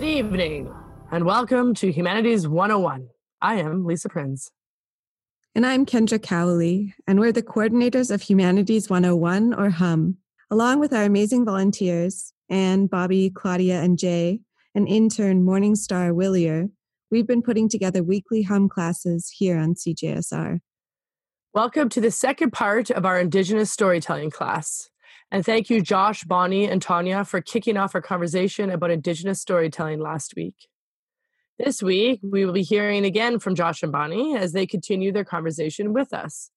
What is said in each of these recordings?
Good evening, and welcome to Humanities 101. I am Lisa Prinz. And I'm Kendra Cowley, and we're the coordinators of Humanities 101, or HUM. Along with our amazing volunteers, Anne, Bobby, Claudia, and Jay, and intern Morningstar Willier, we've been putting together weekly HUM classes here on CJSR. Welcome to the second part of our Indigenous storytelling class. And thank you, Josh, Bonnie, and Tanya, for kicking off our conversation about Indigenous storytelling last week. This week, we will be hearing again from Josh and Bonnie as they continue their conversation with us.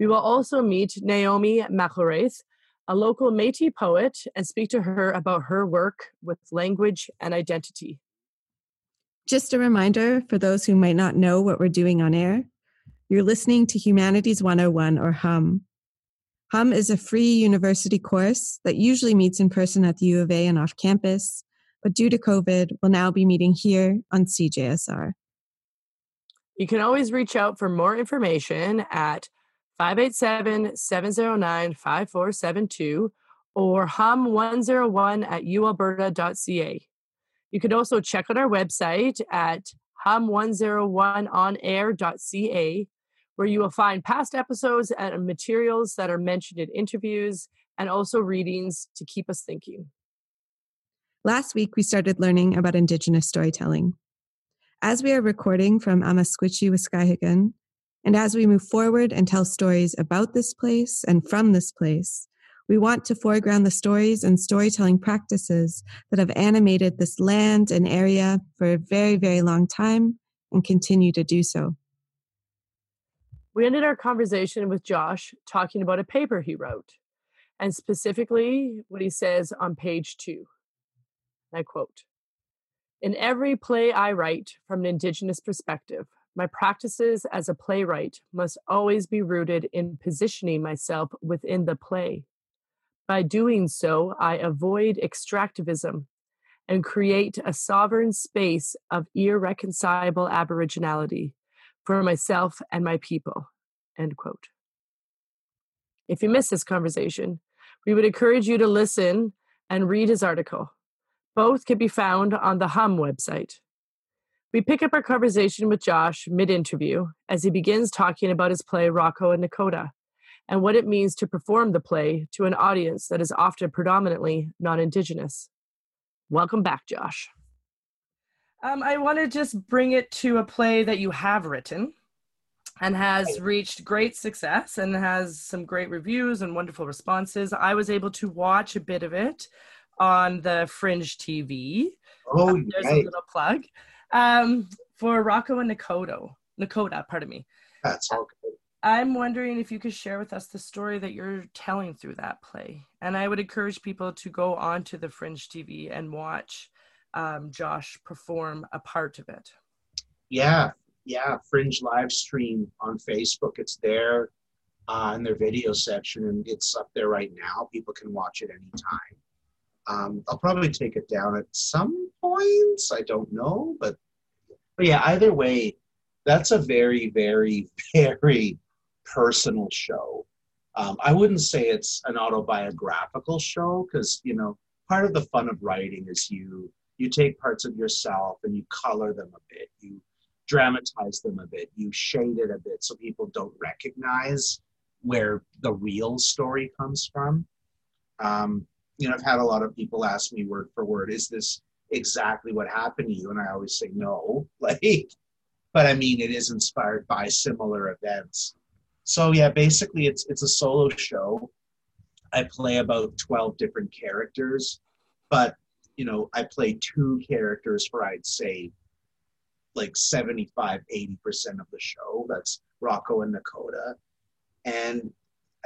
We will also meet Naomi McIlwraith, a local Metis poet, and speak to her about her work with language and identity. Just a reminder for those who might not know what we're doing on air you're listening to Humanities 101 or HUM, HUM is a free university course that usually meets in person at the U of A and off campus, but due to COVID, will now be meeting here on CJSR. You can always reach out for more information at 587 709 5472 or hum101 at ualberta.ca. You can also check out our website at hum101onair.ca where you will find past episodes and materials that are mentioned in interviews and also readings to keep us thinking. Last week, we started learning about Indigenous storytelling. As we are recording from Amiskwacîwâskahikan, and as we move forward and tell stories about this place and from this place, we want to foreground the stories and storytelling practices that have animated this land and area for a very, very long time and continue to do so. We ended our conversation with Josh talking about a paper he wrote, and specifically what he says on page two. I quote In every play I write from an Indigenous perspective, my practices as a playwright must always be rooted in positioning myself within the play. By doing so, I avoid extractivism and create a sovereign space of irreconcilable aboriginality for myself and my people. End quote. If you missed this conversation, we would encourage you to listen and read his article. Both can be found on the HUM website. We pick up our conversation with Josh mid interview as he begins talking about his play Rocko and Nakota and what it means to perform the play to an audience that is often predominantly non Indigenous. Welcome back, Josh. Um, I want to just bring it to a play that you have written and has reached great success and has some great reviews and wonderful responses. I was able to watch a bit of it on the Fringe TV. Oh, um, there's a little plug um, for Rocko and Nakota. Nakota, pardon me. That's okay. I'm wondering if you could share with us the story that you're telling through that play. And I would encourage people to go on to the Fringe TV and watch um, Josh perform a part of it. Yeah, yeah, Fringe live stream on Facebook. It's there uh, in their video section, and it's up there right now. People can watch it anytime. Um, I'll probably take it down at some points. I don't know, but but yeah. Either way, that's a very, very, very personal show. Um, I wouldn't say it's an autobiographical show because you know part of the fun of writing is you you take parts of yourself and you color them a bit. You dramatize them a bit. You shade it a bit so people don't recognize where the real story comes from. Um, you know, I've had a lot of people ask me word for word, is this exactly what happened to you? And I always say no, like, but I mean, it is inspired by similar events. So yeah, basically it's, it's a solo show. I play about 12 different characters, but you know, I play two characters for I'd say like 75, 80% of the show. That's Rocko and Nakota. And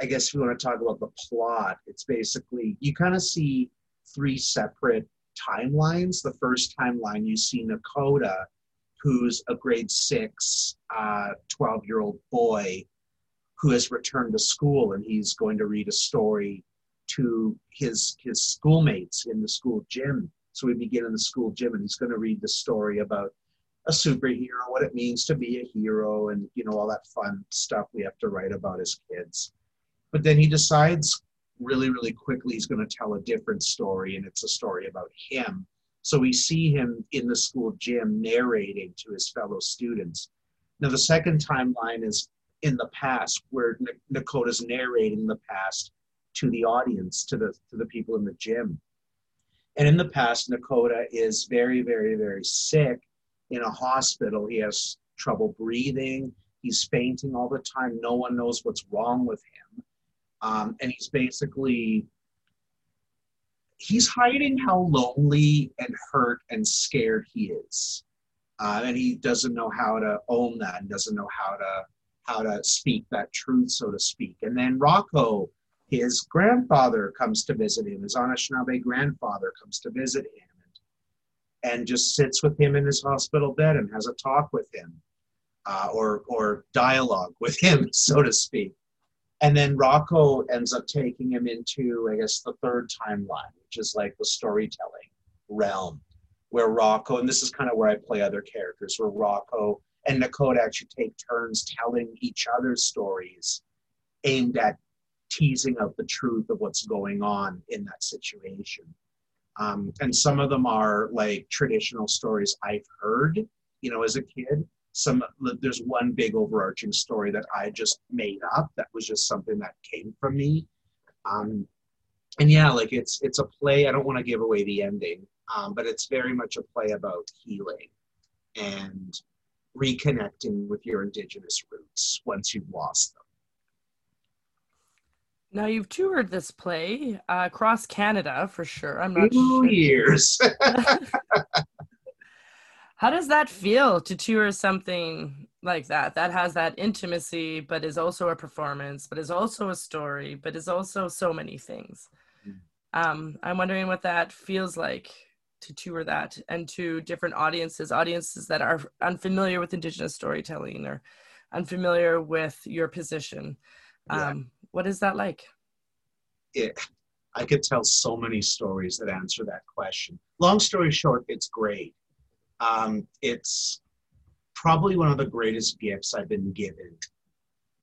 I guess if you want to talk about the plot, it's basically you kind of see three separate timelines. The first timeline, you see Nakota, who's a grade six, 12 uh, year old boy who has returned to school and he's going to read a story to his his schoolmates in the school gym. So we begin in the school gym and he's going to read the story about a superhero, what it means to be a hero, and you know all that fun stuff we have to write about as kids. But then he decides really, really quickly he's going to tell a different story, and it's a story about him So we see him in the school gym narrating to his fellow students. Now, the second timeline is in the past, where Nakota's narrating the past to the audience, to the to the people in the gym. And in the past, Nakota is very, very, very sick in a hospital. He has trouble breathing. He's fainting all the time. No one knows what's wrong with him. Um, and he's basically he's hiding how lonely and hurt and scared he is. Uh, and he doesn't know how to own that and doesn't know how to how to speak that truth, so to speak. And then Rocko, his grandfather comes to visit him. His Anishinaabe grandfather comes to visit him and, and just sits with him in his hospital bed and has a talk with him uh, or or dialogue with him, so to speak. And then Rocko ends up taking him into, I guess, the third timeline, which is like the storytelling realm, where Rocko, and this is kind of where I play other characters, where Rocko and Nakota actually take turns telling each other's stories aimed at teasing out the truth of what's going on in that situation. Um, and some of them are like traditional stories I've heard, you know, as a kid some there's one big overarching story that I just made up that was just something that came from me. Um, and yeah, like it's it's a play. I don't want to give away the ending, um, but it's very much a play about healing and reconnecting with your indigenous roots once you've lost them. Now you've toured this play uh, across Canada for sure. I'm not Two sure. years. How does that feel to tour something like that that has that intimacy, but is also a performance, but is also a story, but is also so many things? Mm. Um, I'm wondering what that feels like to tour that and to different audiences, audiences that are unfamiliar with Indigenous storytelling or unfamiliar with your position. Um, yeah. What is that like? It, I could tell so many stories that answer that question. Long story short, it's great um, it's probably one of the greatest gifts I've been given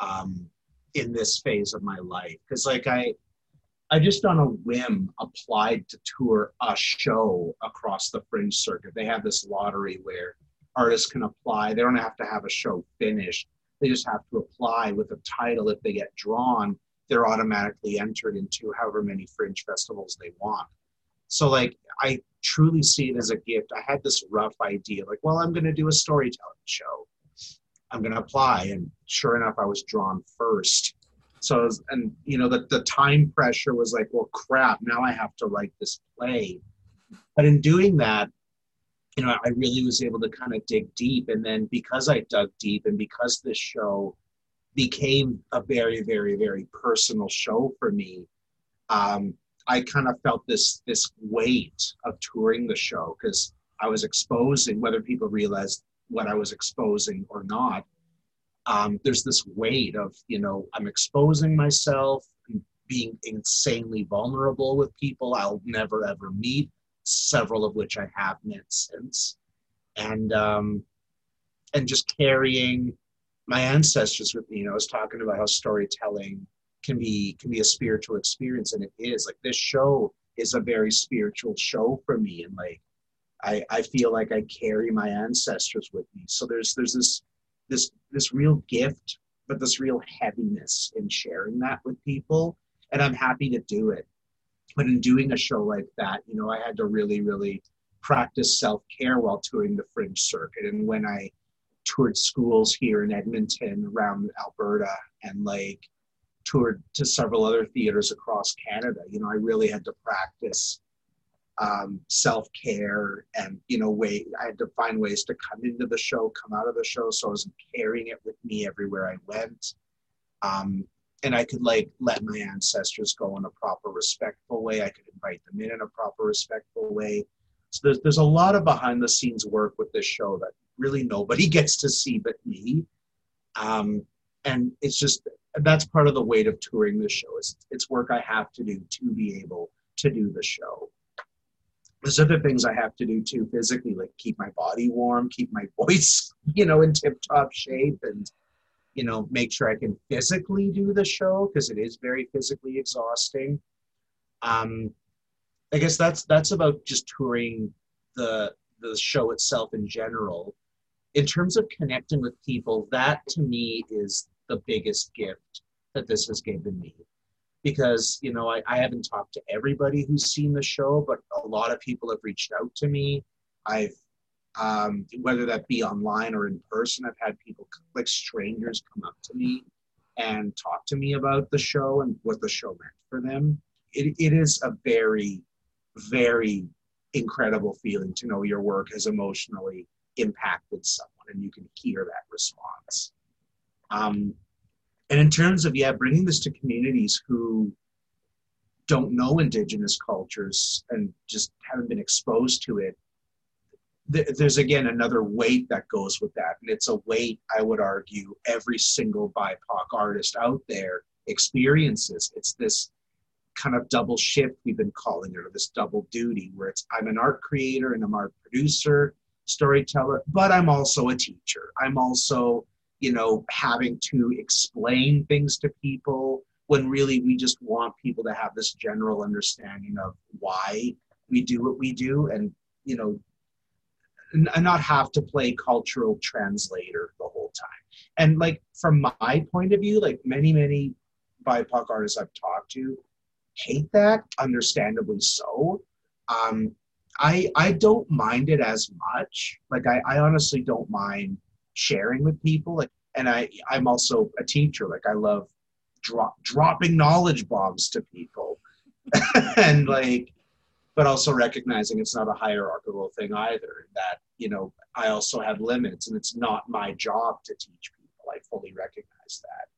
um, in this phase of my life. Because like I, I just on a whim applied to tour a show across the fringe circuit. They have this lottery where artists can apply. They don't have to have a show finished. They just have to apply with a title. If they get drawn, they're automatically entered into however many fringe festivals they want. So like I truly see it as a gift. I had this rough idea, like, well, I'm going to do a storytelling show. I'm going to apply, and sure enough, I was drawn first. So, was, and you know, the the time pressure was like, well, crap. Now I have to write this play. But in doing that, you know, I really was able to kind of dig deep, and then because I dug deep, and because this show became a very, very, very personal show for me, um, I kind of felt this this weight of touring the show because I was exposing, whether people realized what I was exposing or not. Um, there's this weight of you know I'm exposing myself, being insanely vulnerable with people I'll never ever meet, several of which I have met since, and um, and just carrying my ancestors with me. You know, I was talking about how storytelling can be can be a spiritual experience and it is like this show is a very spiritual show for me and like I, I feel like I carry my ancestors with me. So there's there's this this this real gift, but this real heaviness in sharing that with people. And I'm happy to do it. But in doing a show like that, you know, I had to really, really practice self-care while touring the fringe circuit. And when I toured schools here in Edmonton around Alberta and like toured to several other theaters across Canada. You know, I really had to practice um, self care and you know, way I had to find ways to come into the show, come out of the show, so I wasn't carrying it with me everywhere I went. Um, and I could like let my ancestors go in a proper, respectful way. I could invite them in in a proper, respectful way. So there's there's a lot of behind the scenes work with this show that really nobody gets to see but me. Um, and it's just that's part of the weight of touring the show. It's, it's work I have to do to be able to do the show. There's other things I have to do too physically, like keep my body warm, keep my voice, you know, in tip top shape, and you know, make sure I can physically do the show because it is very physically exhausting. Um, I guess that's that's about just touring the the show itself in general. In terms of connecting with people, that to me is the biggest gift that this has given me. Because, you know, I, I haven't talked to everybody who's seen the show, but a lot of people have reached out to me. I've um, whether that be online or in person. I've had people like strangers come up to me and talk to me about the show and what the show meant for them. It, it is a very, very incredible feeling to know your work has emotionally impacted someone and you can hear that response. Um, and in terms of, yeah, bringing this to communities who don't know Indigenous cultures and just haven't been exposed to it, there's again another weight that goes with that. And it's a weight, I would argue, every single BIPOC artist out there experiences. It's this kind of double shift we've been calling it, or this double duty, where it's I'm an art creator and I'm art producer, storyteller, but I'm also a teacher. I'm also, you know, having to explain things to people when really we just want people to have this general understanding of why we do what we do and, you know, and not have to play cultural translator the whole time. And like from my point of view, like many, many BIPOC artists I've talked to hate that, understandably so. Um, I I don't mind it as much. Like I, I honestly don't mind sharing with people. Like and I I'm also a teacher. Like I love drop dropping knowledge bombs to people. and like but also recognizing it's not a hierarchical thing either. That you know, I also have limits, and it's not my job to teach people. I fully recognize that.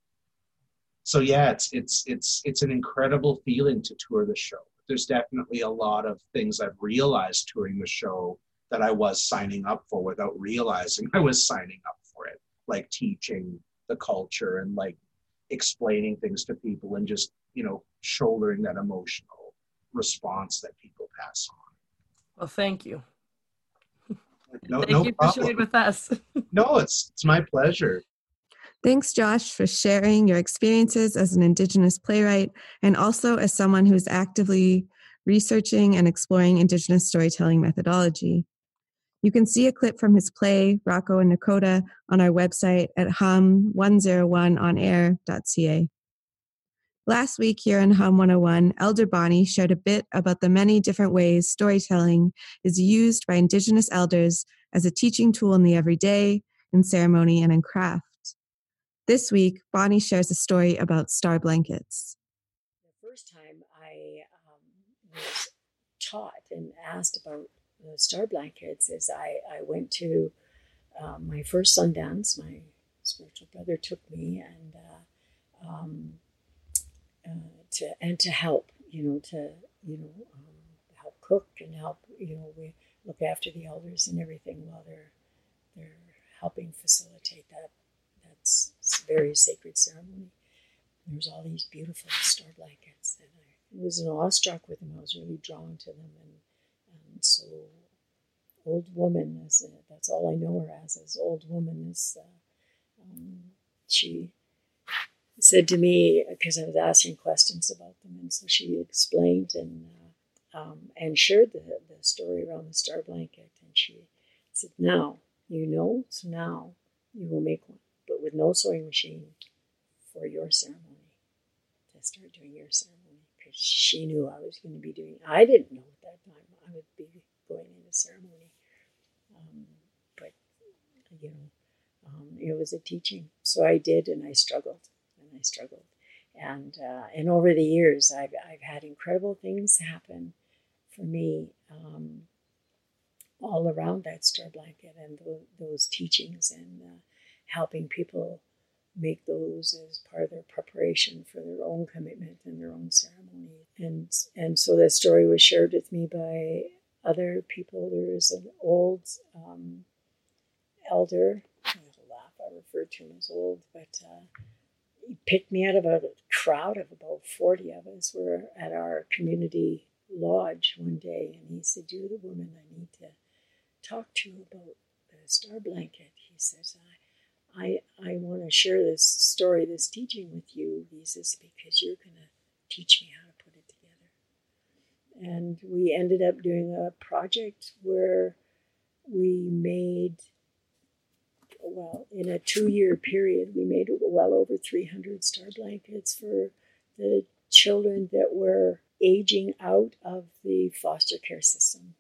So yeah, it's it's it's it's an incredible feeling to tour the show. There's definitely a lot of things I've realized touring the show that I was signing up for without realizing I was signing up for it, like teaching the culture and like explaining things to people and just you know shouldering that emotional response that people pass on. Well, thank you. No, thank no you problem. for sharing with us. no, it's it's my pleasure. Thanks, Josh, for sharing your experiences as an Indigenous playwright and also as someone who's actively researching and exploring Indigenous storytelling methodology. You can see a clip from his play, Rocko and Nakota, on our website at hum101onair.ca. Last week here in Hum 101, Elder Bonnie shared a bit about the many different ways storytelling is used by Indigenous elders as a teaching tool in the everyday, in ceremony, and in craft. This week, Bonnie shares a story about star blankets. The first time I um, was taught and asked about the star blankets is I, I went to um, my first Sundance. My spiritual brother took me, and uh, um, uh, to and to help, you know, to you know um, help cook and help, you know, we look after the elders and everything while they're they're helping facilitate that that's very sacred ceremony. And there's all these beautiful star blankets, and I was awestruck with them. I was really drawn to them, and and so old woman is that's all I know her as is old woman is uh, um, she said to me because I was asking questions about them, and so she explained and uh, um, and shared the, the story around the star blanket, and she said, "Now you know, so now you will make one, but with no sewing machine for your ceremony to start doing your ceremony." Because she knew I was going to be doing. I didn't know at that time I would be going into ceremony, um, but you know, um, it was a teaching. So I did, and I struggled I struggled. And uh, and over the years, I've I've had incredible things happen for me um, all around that star blanket and th- those teachings and uh, helping people make those as part of their preparation for their own commitment and their own ceremony. And and so that story was shared with me by other people. There was an old um, elder. I laugh. I refer to him as old, but uh, he picked me out of a crowd of about 40 of us. We're at our community lodge one day, and he said, You're the woman I need to talk to about the star blanket. He says, I, I, I want to share this story, this teaching with you. He says, Because you're going to teach me how to put it together. and we ended up doing a project where we made well in a two-year period we made well over 300 star blankets for the children that were aging out of the foster care system.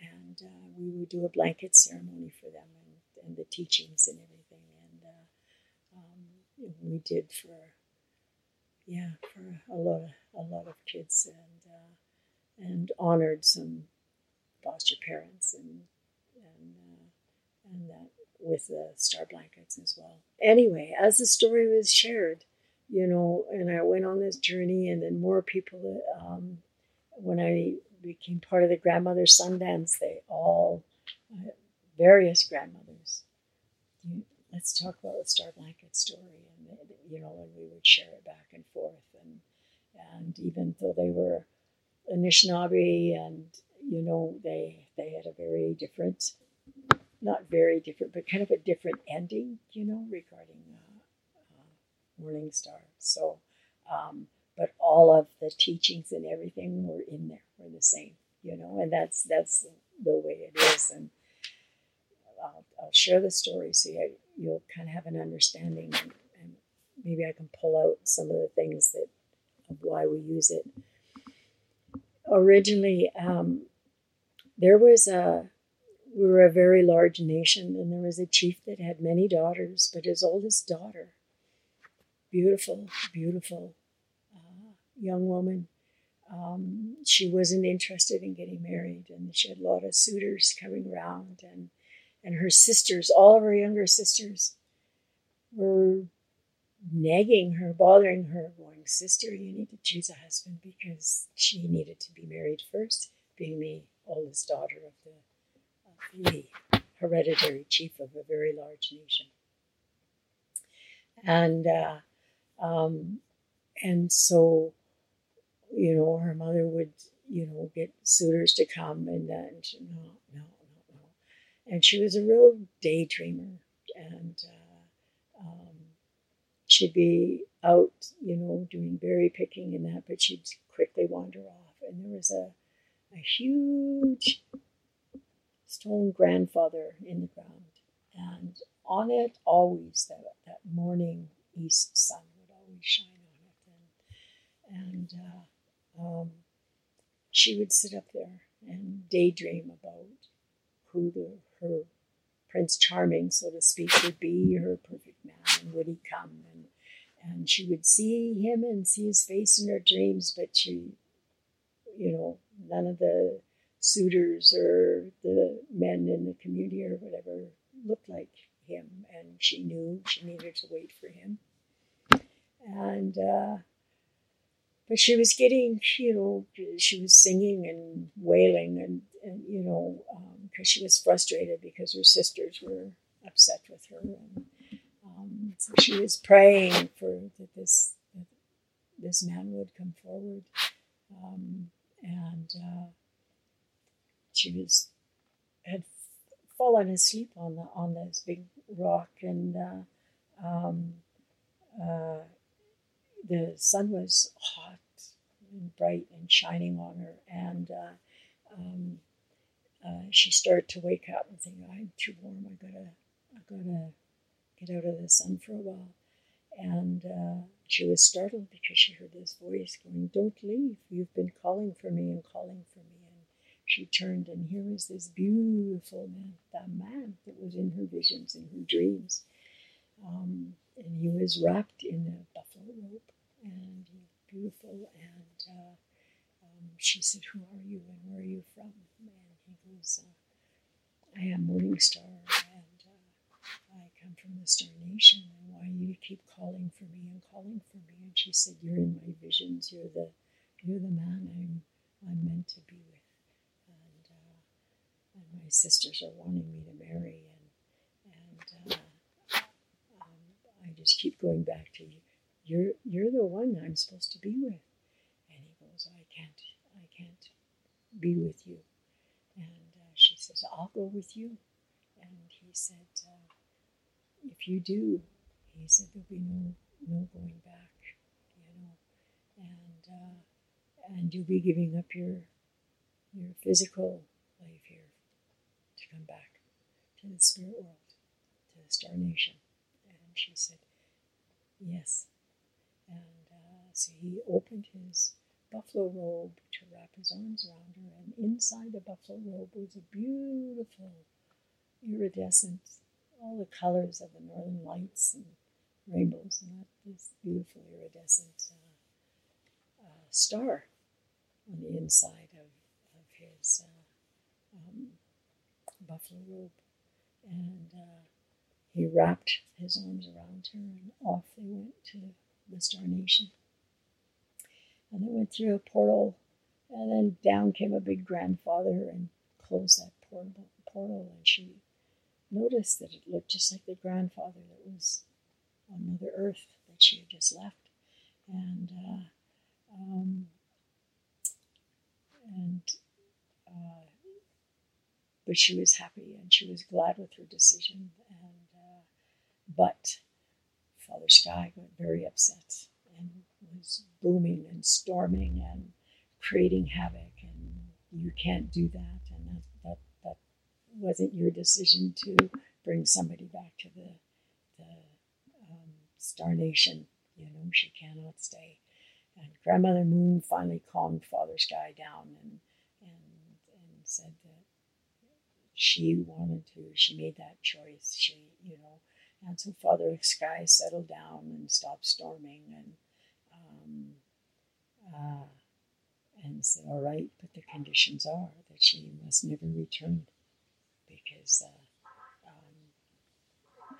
And uh, we would do a blanket ceremony for them and, and the teachings and everything. And uh, um, we did for yeah for a lot of a lot of kids and uh, and honored some foster parents and and uh, and that with the star blankets as well. Anyway, as the story was shared, you know, and I went on this journey, and then more people. Um, when I became part of the grandmother Sundance, they all uh, various grandmothers. Let's talk about the star blanket story, and you know, and we would share it back and forth, and and even though they were Anishinaabe and you know they they had a very different not very different but kind of a different ending you know regarding uh, uh, Morning Star so um, but all of the teachings and everything were in there were the same you know and that's that's the way it is and I'll, I'll share the story so you, you'll kind of have an understanding and, and maybe I can pull out some of the things that of why we use it. Originally, um, there was a we were a very large nation, and there was a chief that had many daughters, but his oldest daughter, beautiful, beautiful uh, young woman, um, she wasn't interested in getting married, and she had a lot of suitors coming around, and and her sisters, all of her younger sisters, were nagging her, bothering her, going, Sister, you need to choose a husband because she needed to be married first, being the oldest daughter of the, the hereditary chief of a very large nation. And uh, um, and so, you know, her mother would, you know, get suitors to come, and then no, no, no, no, and she was a real daydreamer, and uh, um, she'd be out, you know, doing berry picking and that, but she'd quickly wander off. And there was a, a huge stone grandfather in the ground. And on it, always that, that morning east sun would always shine on it. And, and uh, um, she would sit up there and daydream about who the, her Prince Charming, so to speak, would be her perfect man, and would he come? And and she would see him and see his face in her dreams, but she, you know, none of the suitors or the men in the community or whatever looked like him, and she knew she needed to wait for him. And uh, but she was getting, you know, she was singing and wailing, and, and you know, because um, she was frustrated because her sisters were upset with her. And, um, so she was praying for that this that this man would come forward, um, and uh, she was had fallen asleep on the on this big rock, and uh, um, uh, the sun was hot and bright and shining on her, and uh, um, uh, she started to wake up and think, "I'm too warm. I gotta, I gotta get out of the sun for a while." And uh, she was startled because she heard this voice going, "Don't leave. You've been calling for me and calling for me." And she turned, and here was this beautiful man, the man that was in her visions, in her dreams. Um, and he was wrapped in a buffalo robe, and he was beautiful. And uh, um, she said, "Who are you, and where are you from?" And he goes, uh, "I am Morning Star, and uh, I come from the Star Nation. And why you keep calling for me and calling for me?" And she said, "You're in my visions. You're the you're the man I'm I'm meant to be with." And, my sisters are wanting me to marry, and and uh, just keep going back to you. You're you're the one I'm supposed to be with. And he goes, I can't, I can't be with you. And uh, she says, I'll go with you. And he said, uh, if you do, he said there'll be no no going back, you know, and uh, and you'll be giving up your your physical to come back to the spirit world, to the star nation? And she said, Yes. And uh, so he opened his buffalo robe to wrap his arms around her, and inside the buffalo robe was a beautiful iridescent, all the colors of the northern lights and rainbows, and that this beautiful iridescent uh, uh, star on the inside of, of his uh, um, buffalo robe. And uh, he wrapped his arms around her, and off they went to the Star Nation. And they went through a portal, and then down came a big grandfather and closed that portal. and she noticed that it looked just like the grandfather that was on Mother Earth that she had just left. And uh, um, and uh, but she was happy and she was glad with her decision. And uh, but Father Sky got very upset and was booming and storming and creating havoc. And you can't do that. And that that, that wasn't your decision to bring somebody back to the the um, Star Nation. You know, she cannot stay. And Grandmother Moon finally calmed Father Sky down and and and said that she wanted to. She made that choice. She, you know, and so Father Sky settled down and stopped storming and um, uh, and said, "All right, but the conditions are that she must never return because uh, um,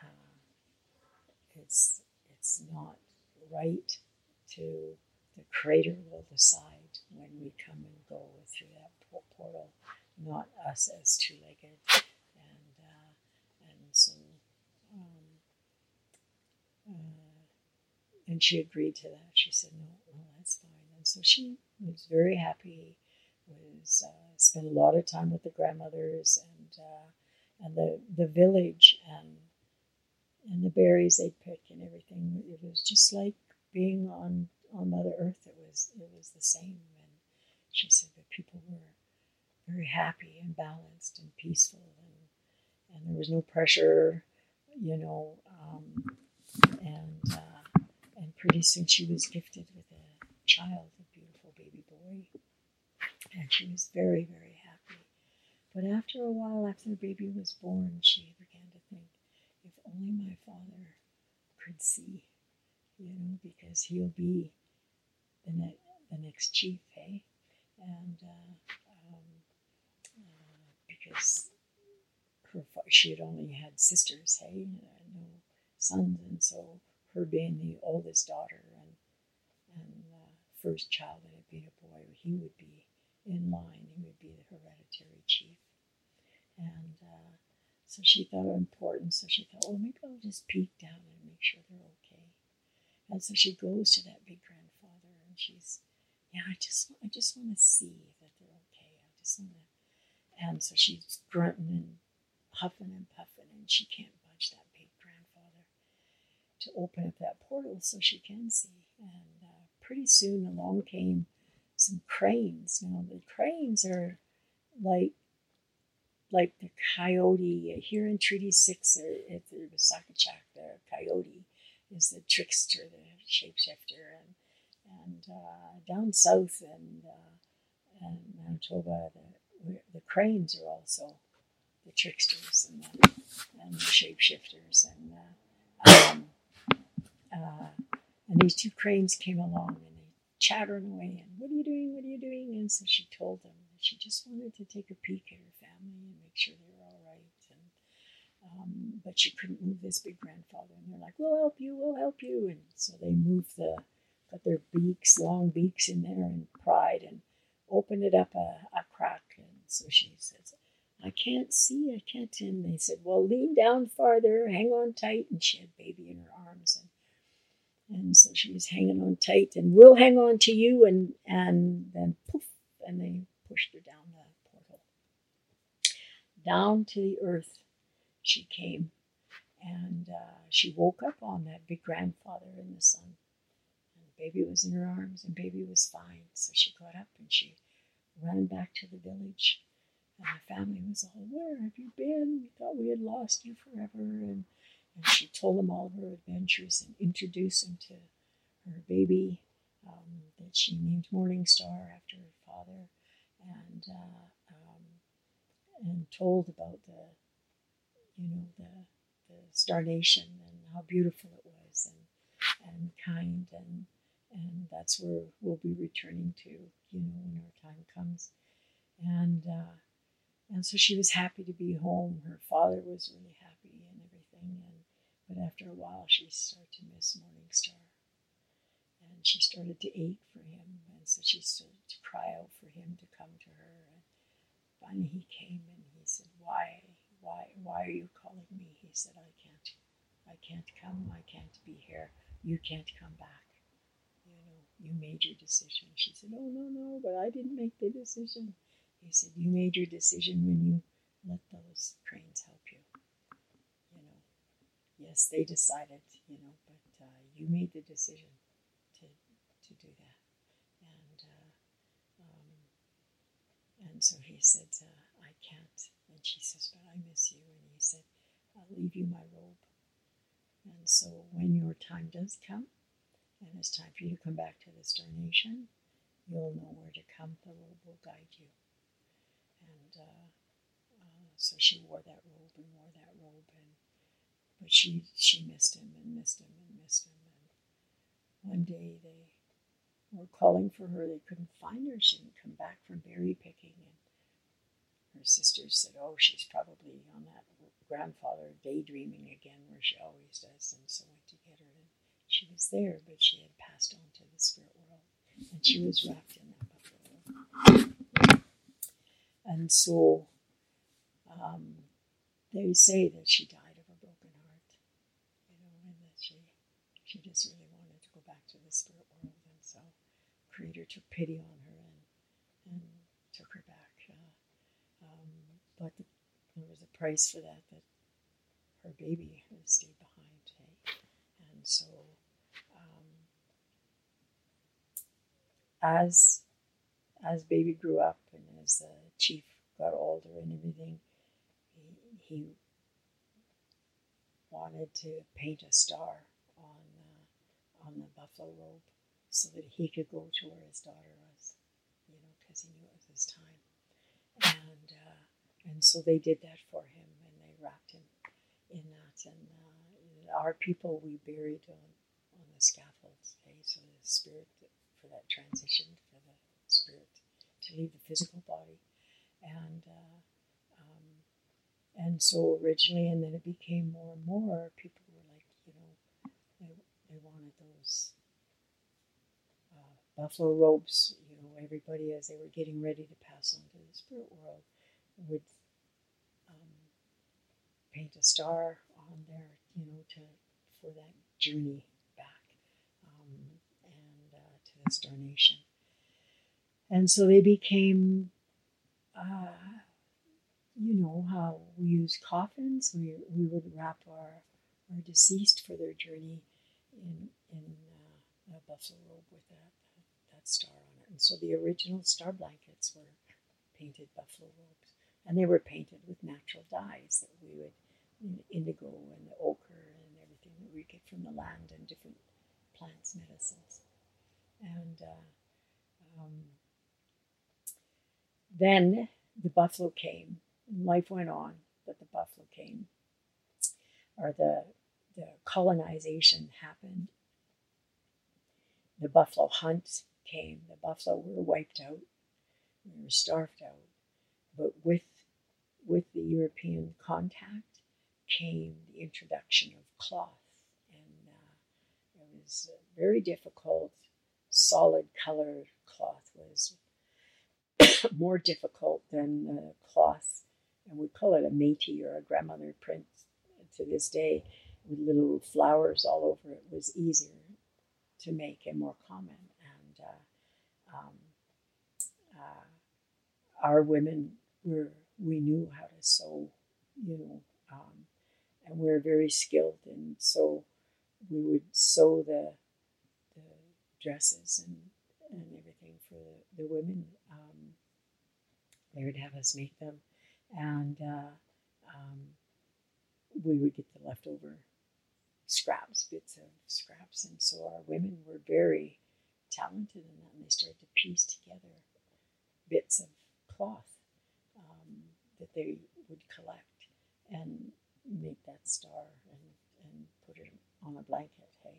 uh, it's it's not right to the creator will decide when we come and go through that portal, not us as two-legged. And uh, and so, um, uh, and she agreed to that. She said, "No, no, that's fine." And so she was very happy. Was uh, spent a lot of time with the grandmothers and uh, and the the village and and the berries they pick and everything. It was just like being on on Mother Earth, it was it was the same. And she said that people were very happy and balanced and peaceful, and and there was no pressure, you know. Um, and uh, and pretty soon she was gifted with a child, a beautiful baby boy, and she was very very happy. But after a while, after the baby was born, she began to think, if only my father could see you know, because he'll be the, ne- the next chief, hey? And uh, because her she had only had sisters, hey, no sons, and so her being the oldest daughter and and uh, first child that had been a boy, he would be in line. He would be the hereditary chief, and uh, so she thought it important. So she thought, well, maybe I'll just peek down and make sure they're okay. And so she goes to that big grandfather and she's, yeah, I just, I just want to see that they're okay. I just want to. And so she's grunting and huffing and puffing, and she can't budge that big grandfather to open up that portal so she can see. And uh, pretty soon along came some cranes. Now the cranes are like like the coyote here in Treaty Six, at the Sakachak, the coyote is the trickster, the shapeshifter, and and uh, down south and uh, and Manitoba, the the cranes are also the tricksters and the, and the shapeshifters, and uh, um, uh, and these two cranes came along and they chattering away and what are you doing? What are you doing? And so she told them that she just wanted to take a peek at her family and make sure they were all right and um, but she couldn't move this big grandfather. And they're like, we'll help you, we'll help you. And so they moved the, got their beaks, long beaks in there and pried and opened it up a, a crack. And so she says, I can't see, I can't. And they said, well, lean down farther, hang on tight. And she had baby in her arms. And, and so she was hanging on tight and we'll hang on to you. And, and then poof, and they pushed her down the portal, down to the earth she came and uh, she woke up on that big grandfather in the sun. Baby was in her arms and baby was fine. So she got up and she ran back to the village. And the family was all, Where have you been? We thought we had lost you forever. And, and she told them all of her adventures and introduced them to her baby um, that she named Morning Star after her father. And, uh, um, and told about the, you know, the, the Star Nation and how beautiful it was and, and kind and and that's where we'll be returning to, you know, when our time comes. And uh, and so she was happy to be home. Her father was really happy and everything. And but after a while, she started to miss Morning Star, and she started to ache for him, and so she started to cry out for him to come to her. And finally, he came and he said, "Why, why, why are you calling me?" He said, "I can't, I can't come. I can't be here. You can't come back." You made your decision. She said, Oh, no, no, but I didn't make the decision. He said, You made your decision when you let those cranes help you. You know, yes, they decided, you know, but uh, you made the decision to, to do that. And, uh, um, and so he said, uh, I can't. And she says, But I miss you. And he said, I'll leave you my robe. And so when your time does come, and it's time for you to come back to this Star Nation, you'll know where to come. The robe will guide you. And uh, uh, so she wore that robe and wore that robe, and but she she missed him and missed him and missed him. And one day they were calling for her. They couldn't find her. She didn't come back from berry picking, and her sisters said, "Oh, she's probably on that grandfather daydreaming again, where she always does." And so went to get her. She was there, but she had passed on to the spirit world, and she was wrapped in that buffalo. And so um, they say that she died of a broken heart, you know, and that she she just really wanted to go back to the spirit world, and so Creator took pity on her and and took her back. Uh, um, but the, there was a price for that that her baby stayed behind, and so as as baby grew up and as the chief got older and everything, he, he wanted to paint a star on uh, on the buffalo robe so that he could go to where his daughter was, you know, because he knew it was his time. And uh, and so they did that for him, and they wrapped him in that. And uh, our people we buried on on the scaffolds. Okay, so the spirit for that transition for the spirit to leave the physical body, and uh, um, and so originally, and then it became more and more. People were like, you know, they, they wanted those uh, buffalo robes. You know, everybody as they were getting ready to pass on to the spirit world would um, paint a star on there, you know, to for that journey Star Nation. And so they became, uh, you know, how we use coffins. We, we would wrap our, our deceased for their journey in, in uh, a buffalo robe with that, that star on it. And so the original star blankets were painted buffalo robes. And they were painted with natural dyes that we would, indigo and the ochre and everything that we get from the land and different plants, medicines. And uh, um, then the buffalo came. Life went on, but the buffalo came, or the the colonization happened. The buffalo hunt came. The buffalo were wiped out. We were starved out. But with with the European contact came the introduction of cloth, and uh, it was very difficult solid colored cloth was more difficult than the cloth, and we call it a métis or a grandmother print to this day, with little flowers all over it, was easier to make and more common. And uh, um, uh, our women were, we knew how to sew, you know, um, and we were very skilled, and so we would sew the dresses and, and everything for the, the women. Um, They would have us make them, and uh, um, we would get the leftover scraps, bits of scraps, and so our women were very talented in that, and they started to piece together bits of cloth um, that they would collect and make that star and, and put it on a blanket, hey?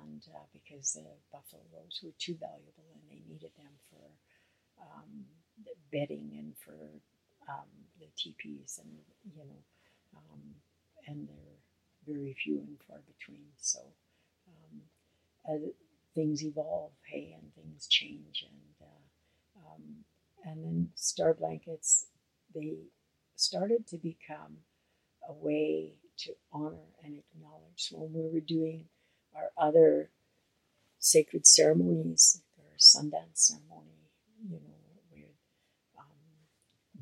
And uh, because the buffalo robes were too valuable and they needed them for um, bedding and for um, the teepees and, you know, um, and they're very few and far between. So uh, things evolve, hey, and things change. And, uh, um, and then star blankets, they started to become a way to honor and acknowledge. So when we were doing our other sacred ceremonies, our Sundance ceremony, you know, would um,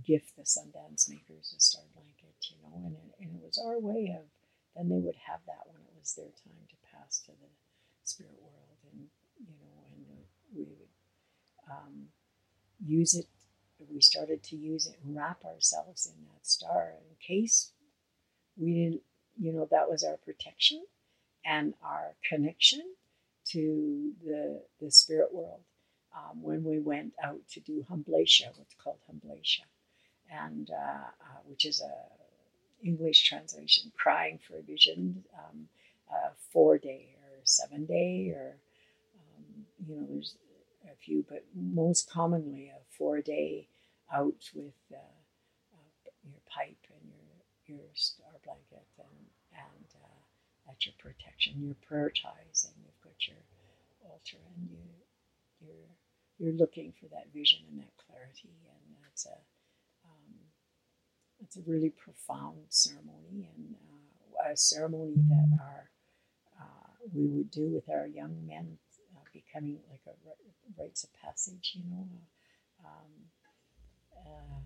gift the Sundance makers a star blanket, you know, and it, and it was our way of, then they would have that when it was their time to pass to the spirit world, and you know, and we would um, use it. We started to use it and wrap ourselves in that star in case we didn't, you know, that was our protection and our connection to the, the spirit world um, when we went out to do Humblacia, what's called Humblacia, and uh, uh, which is a English translation, crying for a vision, um, a four day or seven day, or um, you know, there's a few, but most commonly a four day out with uh, uh your pipe and your your star blanket and and at your protection. You're prioritizing. You've got your altar, and you you're you're looking for that vision and that clarity, and that's a um, it's a really profound ceremony and uh, a ceremony that our uh, we would do with our young men uh, becoming like a rites of passage, you know. Um, uh,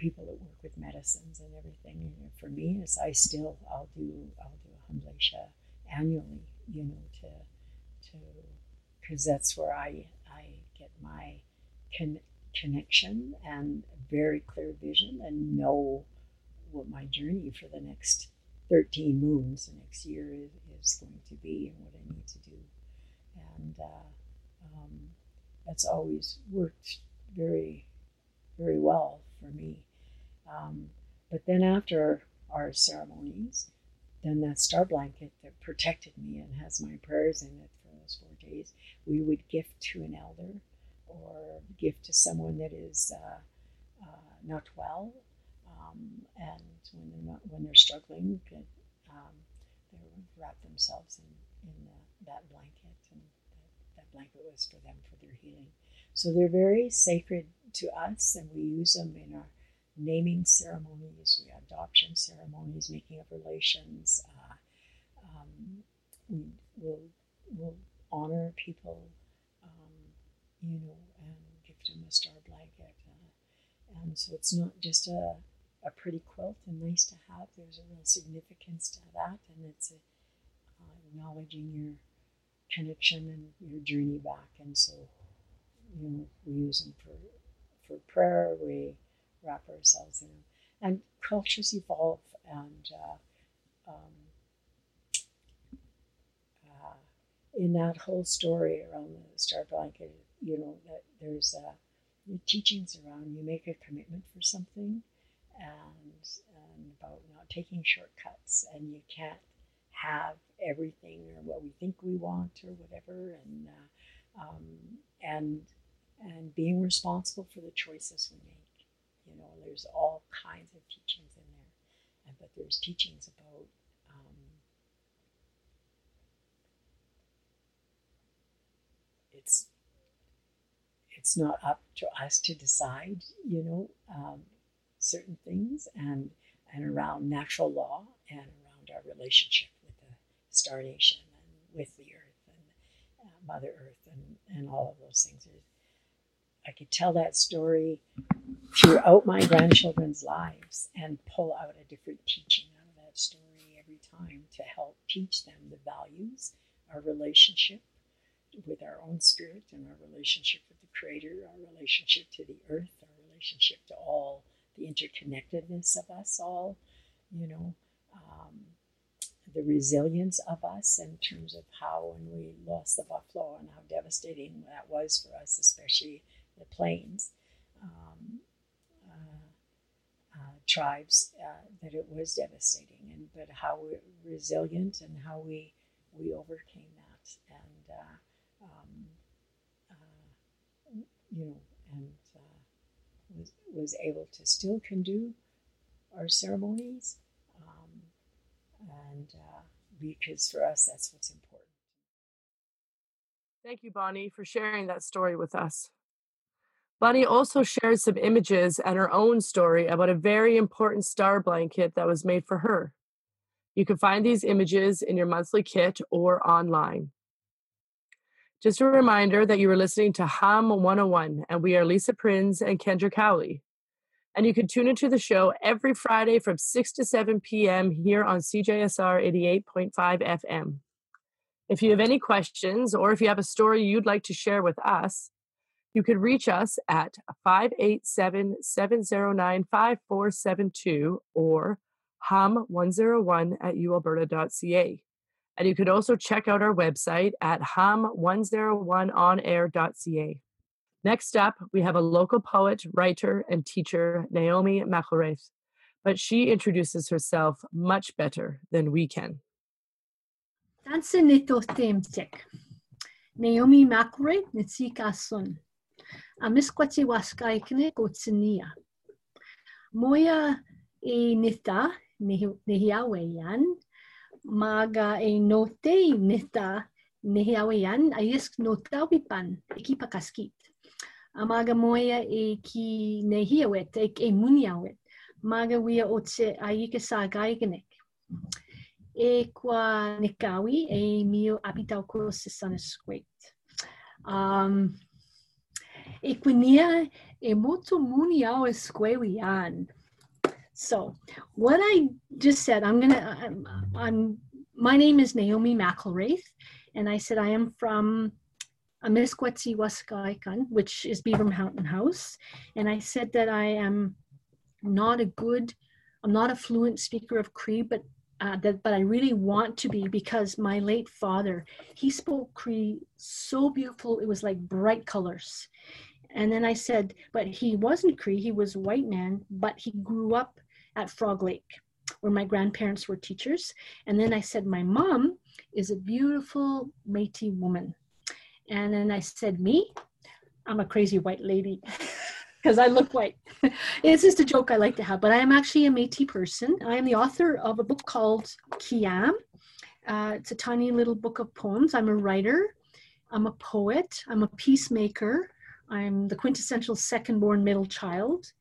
people that work with medicines and everything. And for me, is I still I'll do I'll do a Humblacia annually, you know, to to because that's where I I get my con- connection and very clear vision and know what my journey for the next 13 moons the next year is, is going to be and what I need to do. And uh, um, that's always worked very, very well for me. Um, but then after our ceremonies, then that star blanket that protected me and has my prayers in it for those four days, we would gift to an elder or gift to someone that is uh, uh, not well, um, and when they're not when they're struggling, could, um, they wrap themselves in, in the, that blanket, and that, that blanket was for them for their healing. So they're very sacred to us, and we use them in our naming ceremonies, we adoption ceremonies, making of relations. Uh, um, we will will honor people, um, you know, and give them a star blanket. Uh, and so it's not just a, a pretty quilt and nice to have. There's a real significance to that, and it's a, uh, acknowledging your connection and your journey back. And so, you know, we use them for for prayer. We wrap ourselves in. And cultures evolve, and uh, um, uh, in that whole story around the star blanket, you know, that there's uh, teachings around you make a commitment for something and, and about not taking shortcuts, and you can't have everything or what we think we want or whatever, and uh, um, and and being responsible for the choices we make. Know, there's all kinds of teachings in there, and, but there's teachings about um, it's it's not up to us to decide. You know, um, certain things, and and around natural law and around our relationship with the star nation and with the earth and uh, Mother Earth and and all of those things. I could tell that story throughout my grandchildren's lives and pull out a different teaching out of that story every time to help teach them the values, our relationship with our own spirit and our relationship with the Creator, our relationship to the earth, our relationship to all the interconnectedness of us all, you know, um, the resilience of us in terms of how when we lost the buffalo and how devastating that was for us, especially the plains. Um, uh, uh, tribes uh, that it was devastating and but how we're resilient and how we we overcame that and uh, um, uh, you know and uh, was, was able to still can do our ceremonies um, and because for us that's what's important Thank you, Bonnie, for sharing that story with us. Bonnie also shared some images and her own story about a very important star blanket that was made for her. You can find these images in your monthly kit or online. Just a reminder that you are listening to Hum 101, and we are Lisa Prinz and Kendra Cowley. And you can tune into the show every Friday from 6 to 7 p.m. here on CJSR 88.5 FM. If you have any questions or if you have a story you'd like to share with us, you could reach us at 587 709 5472 or hum101 at ualberta.ca. And you could also check out our website at hum101onair.ca. Next up, we have a local poet, writer, and teacher, Naomi McIlwraith, but she introduces herself much better than we can. Naomi. a miskwati waska i kine ko tinia. Moia e nita, nehi awe ian, maga e note i nita, nehi awe ian, a isk no tau e ki pakaskit. A maga moia e ki nehi awet, e, e muni awet, maga wia o te a ike sa gaigenek. E kua nekawi e mio apitau kuro se. Um, Equinia emoto muniao esquelian. So what I just said, I'm gonna, I'm, I'm, my name is Naomi McIlwraith, and I said I am from Amiskwacîwâskahikan, which is Beaver Mountain House, and I said that I am not a good, I'm not a fluent speaker of Cree, but uh, that, but I really want to be because my late father, he spoke Cree so beautiful. It was like bright colors. And then I said, but he wasn't Cree, he was white man, but he grew up at Frog Lake where my grandparents were teachers. And then I said, my mom is a beautiful Métis woman. And then I said, me, I'm a crazy white lady. because I look white. it's just a joke I like to have, but I am actually a Métis person. I am the author of a book called Kiyâm. Uh, it's a tiny little book of poems. I'm a writer. I'm a poet. I'm a peacemaker. I'm the quintessential second born middle child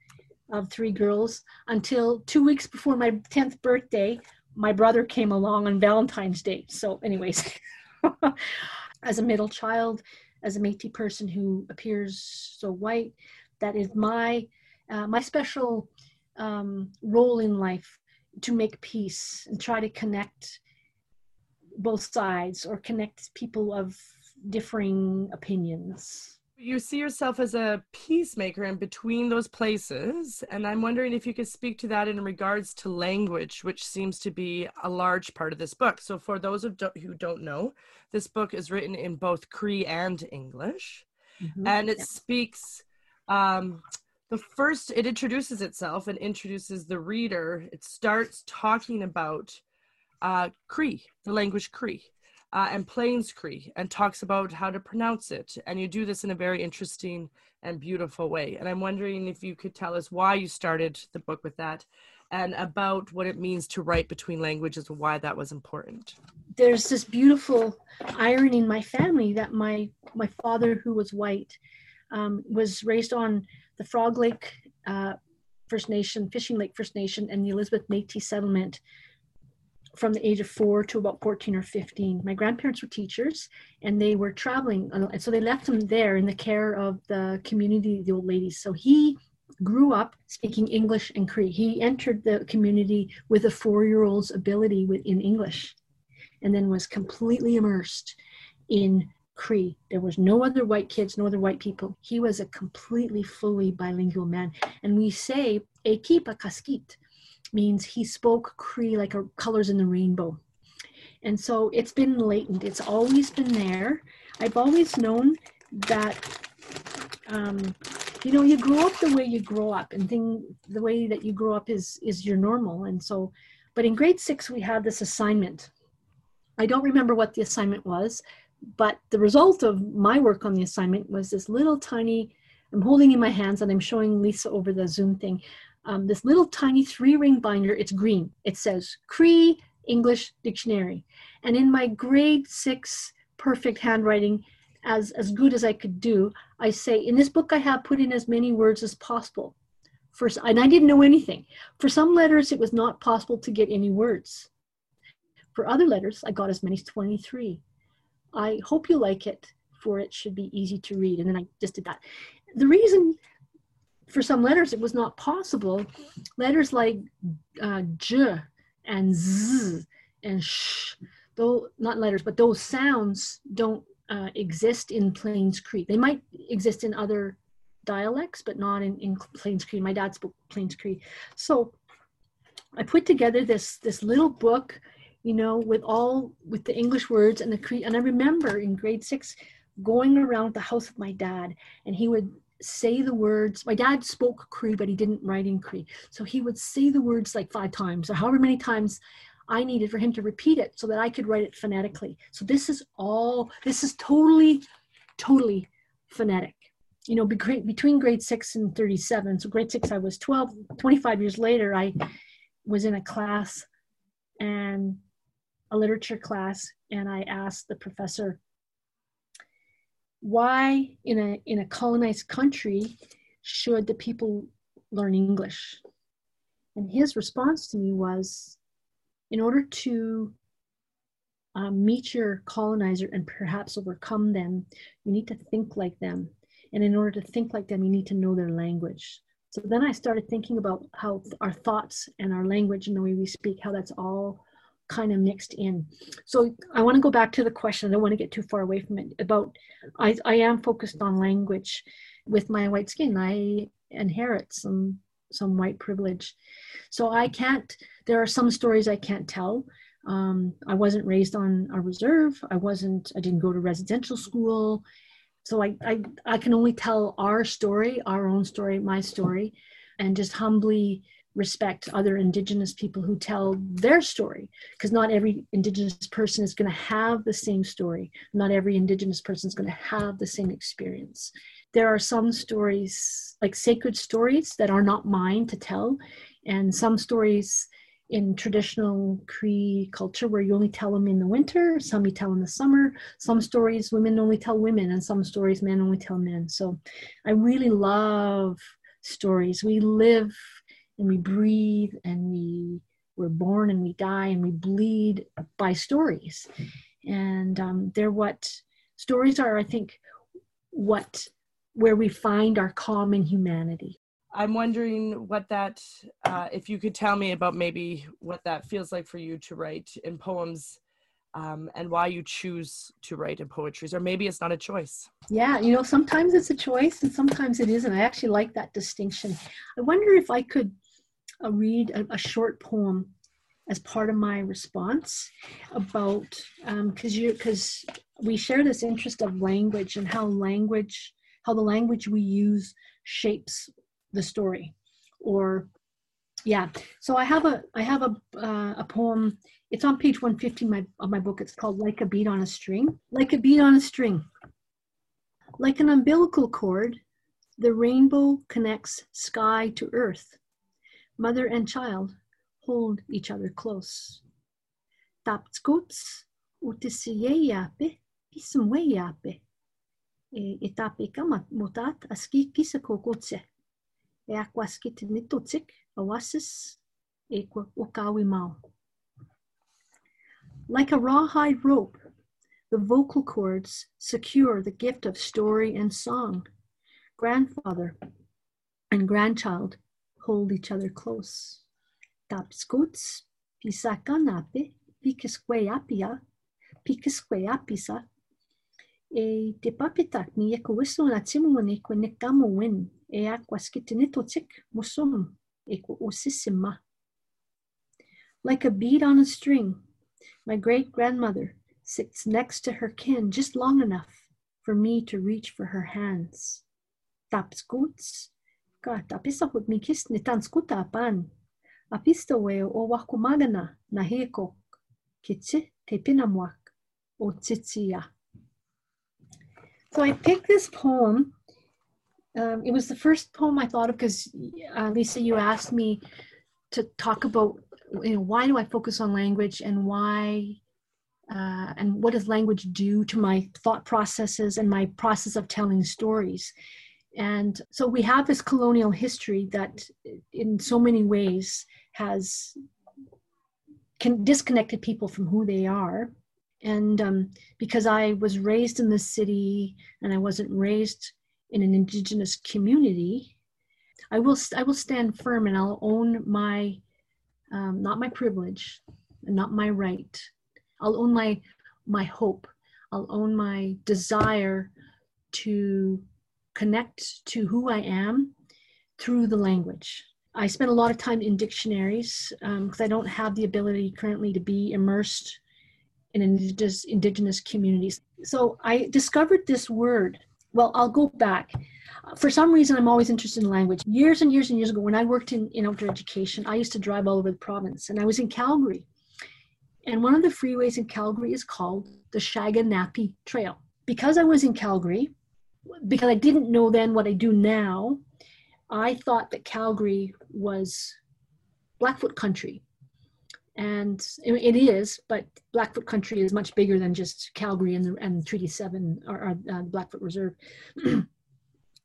of three girls until two weeks before my 10th birthday, my brother came along on Valentine's Day. So, anyways, as a middle child, as a Métis person who appears so white, that is my uh, my special um, role in life to make peace and try to connect both sides or connect people of differing opinions you see yourself as a peacemaker in between those places and i'm wondering if you could speak to that in regards to language which seems to be a large part of this book so for those of do- who don't know this book is written in both cree and english mm-hmm. and it yeah. speaks um, the first it introduces itself and introduces the reader it starts talking about uh, cree the language cree uh, and Plains Cree and talks about how to pronounce it. And you do this in a very interesting and beautiful way. And I'm wondering if you could tell us why you started the book with that and about what it means to write between languages and why that was important. There's this beautiful irony in my family that my my father, who was white, um, was raised on the Frog Lake uh, First Nation, Fishing Lake First Nation, and the Elizabeth Métis settlement from the age of four to about 14 or 15. My grandparents were teachers and they were traveling. Uh, and so they left him there in the care of the community, the old ladies. So he grew up speaking English and Cree. He entered the community with a four year old's ability in English and then was completely immersed in Cree. There was no other white kids, no other white people. He was a completely fully bilingual man. And we say Ekipa Kaskit means he spoke Cree like a, colors in the rainbow. And so it's been latent. It's always been there. I've always known that um, you know you grow up the way you grow up and thing the way that you grow up is is your normal and so but in grade six we had this assignment i don't remember what the assignment was but the result of my work on the assignment was this little tiny i'm holding in my hands and i'm showing lisa over the zoom thing um, this little tiny three ring binder it's green it says cree english dictionary and in my grade six perfect handwriting as as good as I could do, I say in this book I have put in as many words as possible. For and I didn't know anything. For some letters it was not possible to get any words. For other letters I got as many as 23. I hope you like it, for it should be easy to read. And then I just did that. The reason for some letters it was not possible, letters like uh, j and z and sh, though not letters, but those sounds don't uh, exist in Plains Cree. They might exist in other dialects, but not in, in Plains Cree. My dad spoke Plains Cree. So I put together this, this little book, you know, with all, with the English words and the Cree. And I remember in grade six going around the house of my dad and he would say the words. My dad spoke Cree, but he didn't write in Cree. So he would say the words like five times or however many times I needed for him to repeat it so that I could write it phonetically. So this is all, this is totally, totally phonetic. You know, between grade six and 37, so grade six, I was 12, 25 years later, I was in a class and a literature class, and I asked the professor, why in a, in a colonized country should the people learn English? And his response to me was, in order to um, meet your colonizer and perhaps overcome them, you need to think like them. And in order to think like them, you need to know their language. So then I started thinking about how our thoughts and our language and the way we speak, how that's all kind of mixed in. So I want to go back to the question. I don't want to get too far away from it. About I, I am focused on language. With my white skin, I inherit some some white privilege. So I can't, there are some stories I can't tell. Um, I wasn't raised on a reserve. I wasn't, I didn't go to residential school. So I, I, I can only tell our story, our own story, my story, and just humbly respect other indigenous people who tell their story because not every indigenous person is going to have the same story. Not every indigenous person is going to have the same experience. There are some stories like sacred stories that are not mine to tell and some stories in traditional cree culture where you only tell them in the winter some you tell in the summer. Some stories women only tell women and some stories men only tell men. So i really love stories. We live and we breathe and we we're born and we die and we bleed by stories and um, they're what stories are i think what where we find our common humanity. I'm wondering what that, uh, if you could tell me about maybe what that feels like for you to write in poems um, and why you choose to write in poetry, or maybe it's not a choice. Yeah, you know, sometimes it's a choice and sometimes it isn't. I actually like that distinction. I wonder if I could uh, read a, a, short poem as part of my response about because um, you because we share this interest of language and how language how the language we use shapes the story or yeah. So i have a i have a uh, a poem. It's on page 150 my, of my book. It's called like a bead on a string. Like a bead on a string. Like an umbilical cord the rainbow connects sky to earth mother and child hold each other close tapskuts utisiyeyape pismweyape e, e tapika motat aski kisa kokotse. E akwaski te nitotik awasis e wakawi mau. Like a rawhide rope, the vocal cords secure the gift of story and song. Grandfather and grandchild hold each other close. Tapskuts pisakanape pikisqueapia pikisqueapisa e te papitak ni e ko wiso na timu ni ko ne kamo win e ak waskitinito tik musum e ko osisima. Like a bead on a string, my great grandmother sits next to her kin just long enough for me to reach for her hands. Tapskuts, ka tapisahut mi kis ni tanskuta pan. Apistowe o wakumagana na heko, kitsi te o. So I picked this poem. Um, it was the first poem I thought of because uh, Lisa, you asked me to talk about you know why do I focus on language and why uh, and what does language do to my thought processes and my process of telling stories. And so we have this colonial history that, in so many ways, has can disconnected people from who they are and um, because I was raised in the city and I wasn't raised in an indigenous community, I will I will stand firm and I'll own my um, not my privilege, and not my right. I'll own my my hope. I'll own my desire to connect to who I am through the language. I spend a lot of time in dictionaries because um, I don't have the ability currently to be immersed in indigenous, indigenous communities. So I discovered this word. Well, I'll go back. For some reason, I'm always interested in language. Years and years and years ago, when I worked in, in outdoor education, I used to drive all over the province, and I was in Calgary. And one of the freeways in Calgary is called the Shaganappi Trail. Because I was in Calgary, because I didn't know then what I do now, I thought that Calgary was Blackfoot country. And it is but blackfoot country is much bigger than just calgary and, the, and treaty 7 or, or uh, blackfoot reserve.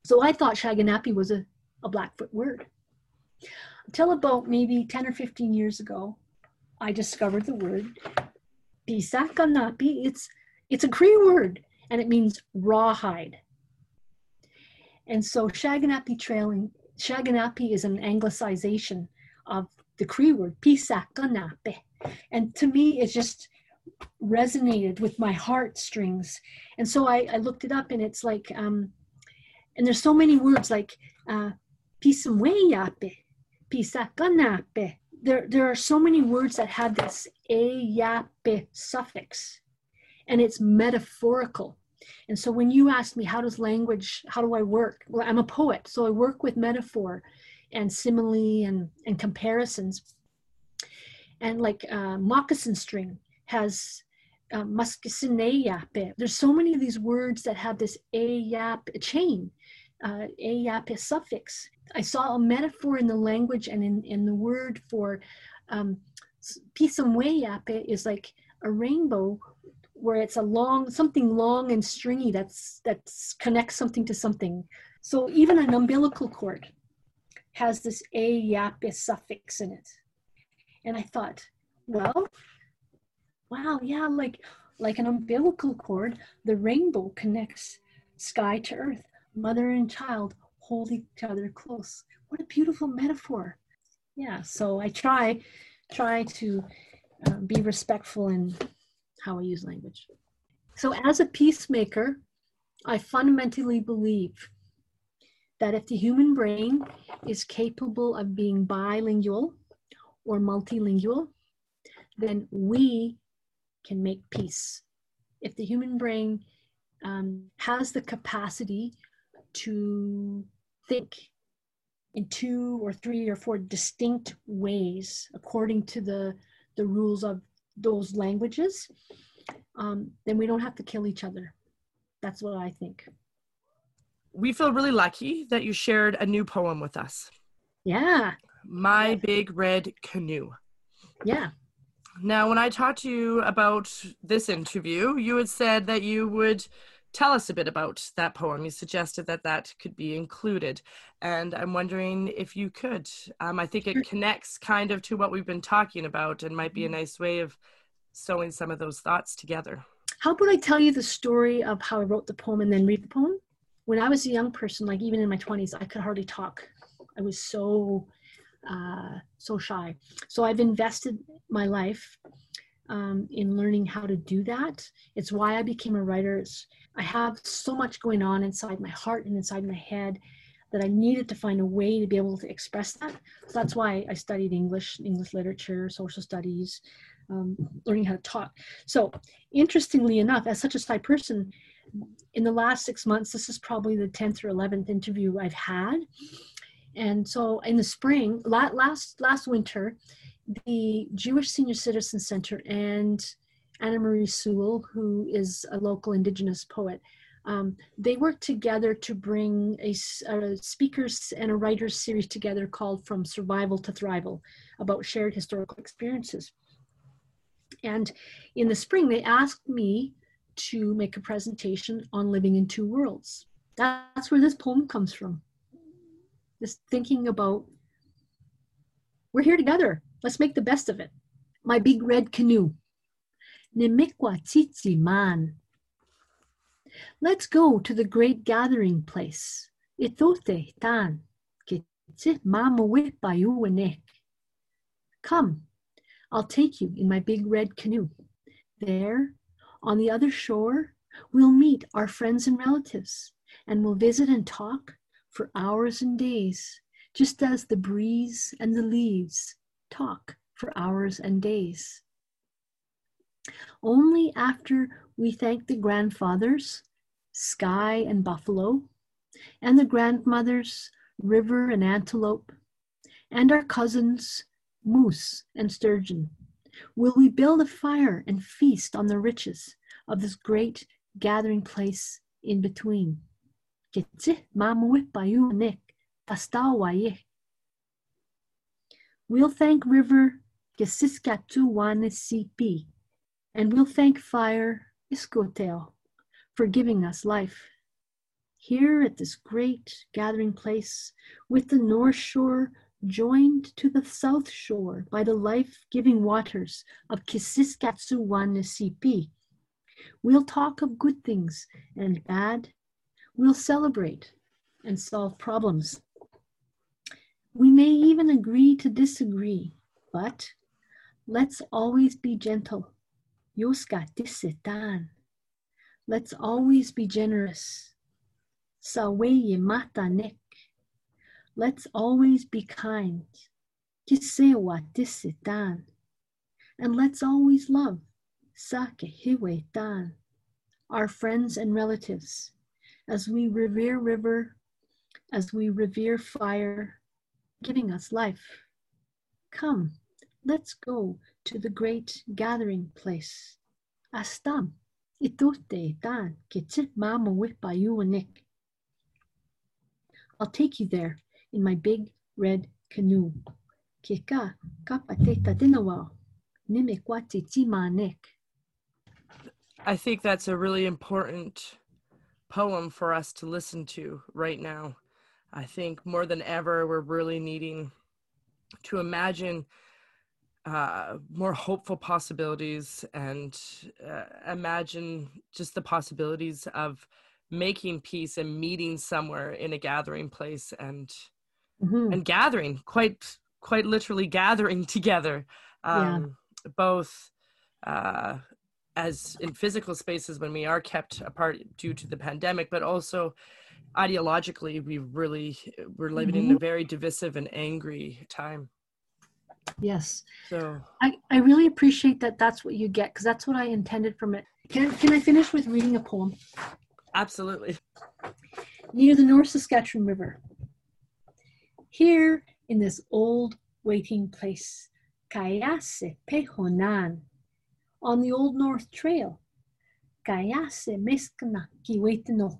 So i thought shaganappi was a, a blackfoot word. Until about maybe 10 or 15 years ago i discovered the word pisakanapi it's it's a cree word and it means rawhide and so shaganappi trailing shaganappi is an anglicization of the Cree word, pisakanape. And to me, it just resonated with my heartstrings. And so I, I looked it up and it's like, um, and there's so many words like uh, pisakanape. There, there are so many words that have this eyape suffix and it's metaphorical. And so when you ask me, how does language, how do I work? Well, I'm a poet, so I work with metaphor and simile and, and comparisons. And like uh, moccasin string has uh, There's so many of these words that have this ayap chain, uh, ayap suffix. I saw a metaphor in the language and in, in the word for um, pisamweyape is like a rainbow where it's a long something long and stringy that's that's connects something to something so even an umbilical cord has this a yapis suffix in it. And I thought, well, wow, yeah, like like an umbilical cord, the rainbow connects sky to earth, mother and child hold each other close. What a beautiful metaphor. Yeah, so I try try to uh, be respectful in how I use language. So as a peacemaker, I fundamentally believe that if the human brain is capable of being bilingual or multilingual, then we can make peace. If the human brain um, has the capacity to think in two or three or four distinct ways according to the, the rules of those languages, um, then we don't have to kill each other. That's what I think we feel really lucky that you shared a new poem with us. Yeah. My yeah. Big Red Canoe. Yeah. Now, when I talked to you about this interview, you had said that you would tell us a bit about that poem. You suggested that that could be included. And I'm wondering if you could. Um, I think it connects kind of to what we've been talking about and might be a mm-hmm. nice way of sewing some of those thoughts together. How about I tell you the story of how I wrote the poem and then read the poem? when I was a young person, like even in my 20s, I could hardly talk. I was so, uh, so shy. So I've invested my life um, in learning how to do that. It's why I became a writer. It's, I have so much going on inside my heart and inside my head that I needed to find a way to be able to express that. So that's why I studied English, English literature, social studies, um, learning how to talk. So, interestingly enough, as such a shy person, in the last six months, this is probably the 10th or 11th interview I've had. And so in the spring, last last winter, the Jewish Senior Citizen Center and Anna Marie Sewell, who is a local Indigenous poet, um, they worked together to bring a, a, speakers and a writers series together called From Survival to Thrival about shared historical experiences. And in the spring, they asked me to make a presentation on living in two worlds. That's where this poem comes from. This thinking about we're here together. Let's make the best of it. My big red canoe. Nemekwa tsitsi man. Let's go to the great gathering place. Itote tan. Come, I'll take you in my big red canoe. There, on the other shore, we'll meet our friends and relatives, and we'll visit and talk for hours and days, just as the breeze and the leaves talk for hours and days. Only after we thank the grandfathers, sky and buffalo, and the grandmothers, river and antelope, and our cousins, moose and sturgeon, will we build a fire and feast on the riches of this great gathering place in between. We'll thank River Gesiskatuwanesipi, and we'll thank Fire Iskoteo for giving us life. Here at this great gathering place, with the North Shore joined to the South Shore by the life giving waters of Kisiskatsuwanesipi, we'll talk of good things and bad We'll celebrate and solve problems. We may even agree to disagree, but let's always be gentle. Yoska disetan. Let's always be generous. Saweye mata nek. Let's always be kind. Kisewa disetan. And let's always love. Sake hiwe Our friends and relatives as we revere river, as we revere fire, giving us life. Come, let's go to the great gathering place. Astam, itute dan, kitsit mama with bayuanik. I'll take you there in my big red canoe. Kika kapateta dinawa, nimekwati timanek. I think that's a really important poem for us to listen to right now. I think more than ever, we're really needing to imagine uh, more hopeful possibilities and uh, imagine just the possibilities of making peace and meeting somewhere in a gathering place and mm-hmm. and gathering quite quite literally gathering together um, yeah. both uh, as in physical spaces when we are kept apart due to the pandemic, but also ideologically, we really we're living mm-hmm. in a very divisive and angry time. Yes. So I, I really appreciate that that's what you get because that's what I intended from it. Can, can I finish with reading a poem? Absolutely. Near the North Saskatchewan River. Here in this old waiting place, Kayase Pehonan on the Old North Trail. Gayase meskana kiwetinok.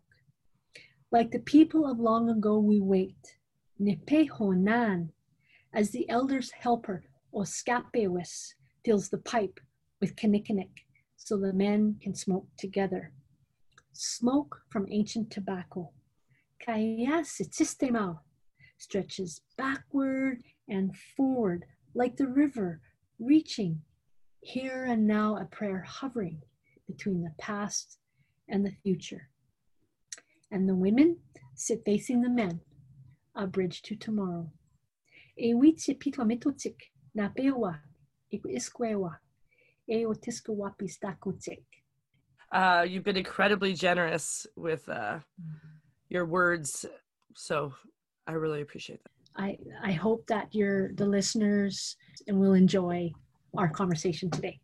Like the people of long ago, we wait. Nepehonan, as the elder's helper, Oskapewis, fills the pipe with kinnikinnick so the men can smoke together. Smoke from ancient tobacco. Kayasitistema stretches backward and forward like the river, reaching here and now a prayer hovering between the past and the future. And the women sit facing the men, a bridge to tomorrow. E witsi pitwa metotik na pewa iskwewa e otiska wapi stakutik. Uh, you've been incredibly generous with uh, your words, so I really appreciate that. I, I hope that you're the listeners and will enjoy our conversation today.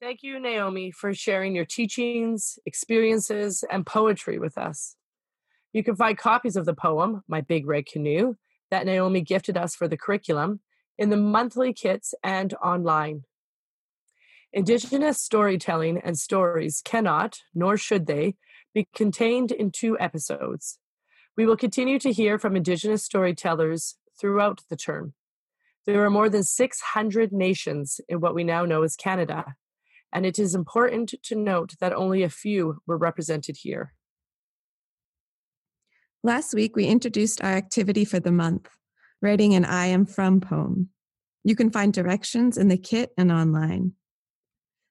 Thank you, Naomi, for sharing your teachings, experiences, and poetry with us. You can find copies of the poem, My Big Red Canoe, that Naomi gifted us for the curriculum in the monthly kits and online. Indigenous storytelling and stories cannot, nor should they, be contained in two episodes. We will continue to hear from Indigenous storytellers throughout the term. There are more than 600 nations in what we now know as Canada, and it is important to note that only a few were represented here. Last week, we introduced our activity for the month, writing an I am from poem. You can find directions in the kit and online.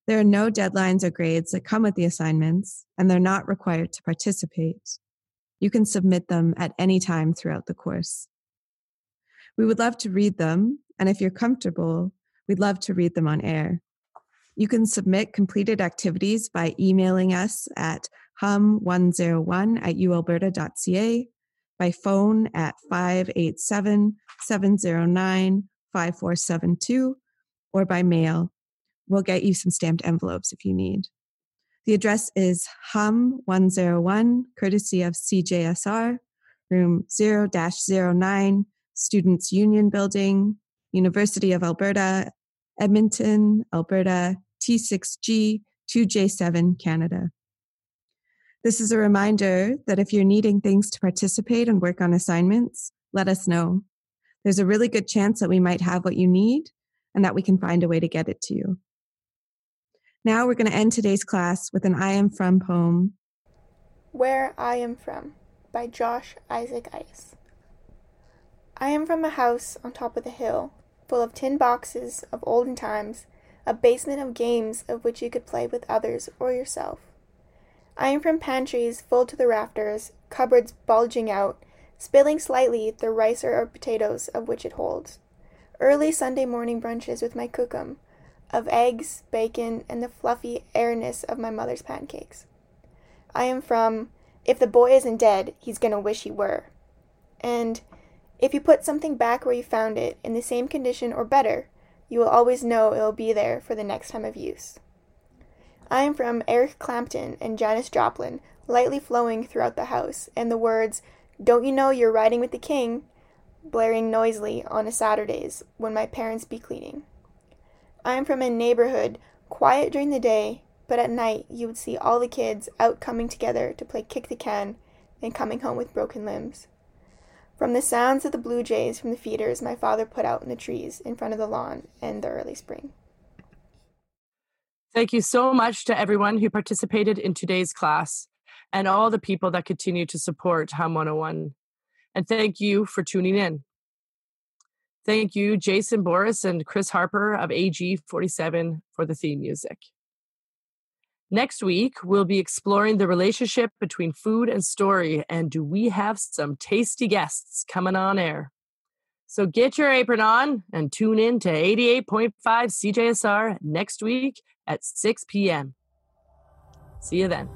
There are no deadlines or grades that come with the assignments, and they're not required to participate. You can submit them at any time throughout the course. We would love to read them, and if you're comfortable, we'd love to read them on air. You can submit completed activities by emailing us at hum101 at ualberta.ca, by phone at 587 709 5472, or by mail. We'll get you some stamped envelopes if you need. The address is HUM 101, courtesy of CJSR, room 0 09, Students Union Building, University of Alberta, Edmonton, Alberta, T6G 2J7, Canada. This is a reminder that if you're needing things to participate and work on assignments, let us know. There's a really good chance that we might have what you need and that we can find a way to get it to you. Now we're going to end today's class with an I Am From poem. Where I Am From by Josh Isaac Ice. I am from a house on top of the hill, full of tin boxes of olden times, a basement of games of which you could play with others or yourself. I am from pantries full to the rafters, cupboards bulging out, spilling slightly the rice or potatoes of which it holds. Early Sunday morning brunches with my cookum, of eggs, bacon, and the fluffy airness of my mother's pancakes. I am from If the boy isn't dead, he's gonna wish he were. And if you put something back where you found it, in the same condition or better, you will always know it will be there for the next time of use. I am from Eric Clapton and Janis Joplin, lightly flowing throughout the house, and the words, Don't you know you're riding with the king? blaring noisily on a Saturdays when my parents be cleaning. I am from a neighborhood quiet during the day, but at night you would see all the kids out coming together to play kick the can and coming home with broken limbs. From the sounds of the blue jays from the feeders my father put out in the trees in front of the lawn in the early spring. Thank you so much to everyone who participated in today's class and all the people that continue to support Hum 101. And thank you for tuning in. Thank you, Jason Boris and Chris Harper of AG47 for the theme music. Next week, we'll be exploring the relationship between food and story, and do we have some tasty guests coming on air? So get your apron on and tune in to 88.5 CJSR next week at 6 p.m. See you then.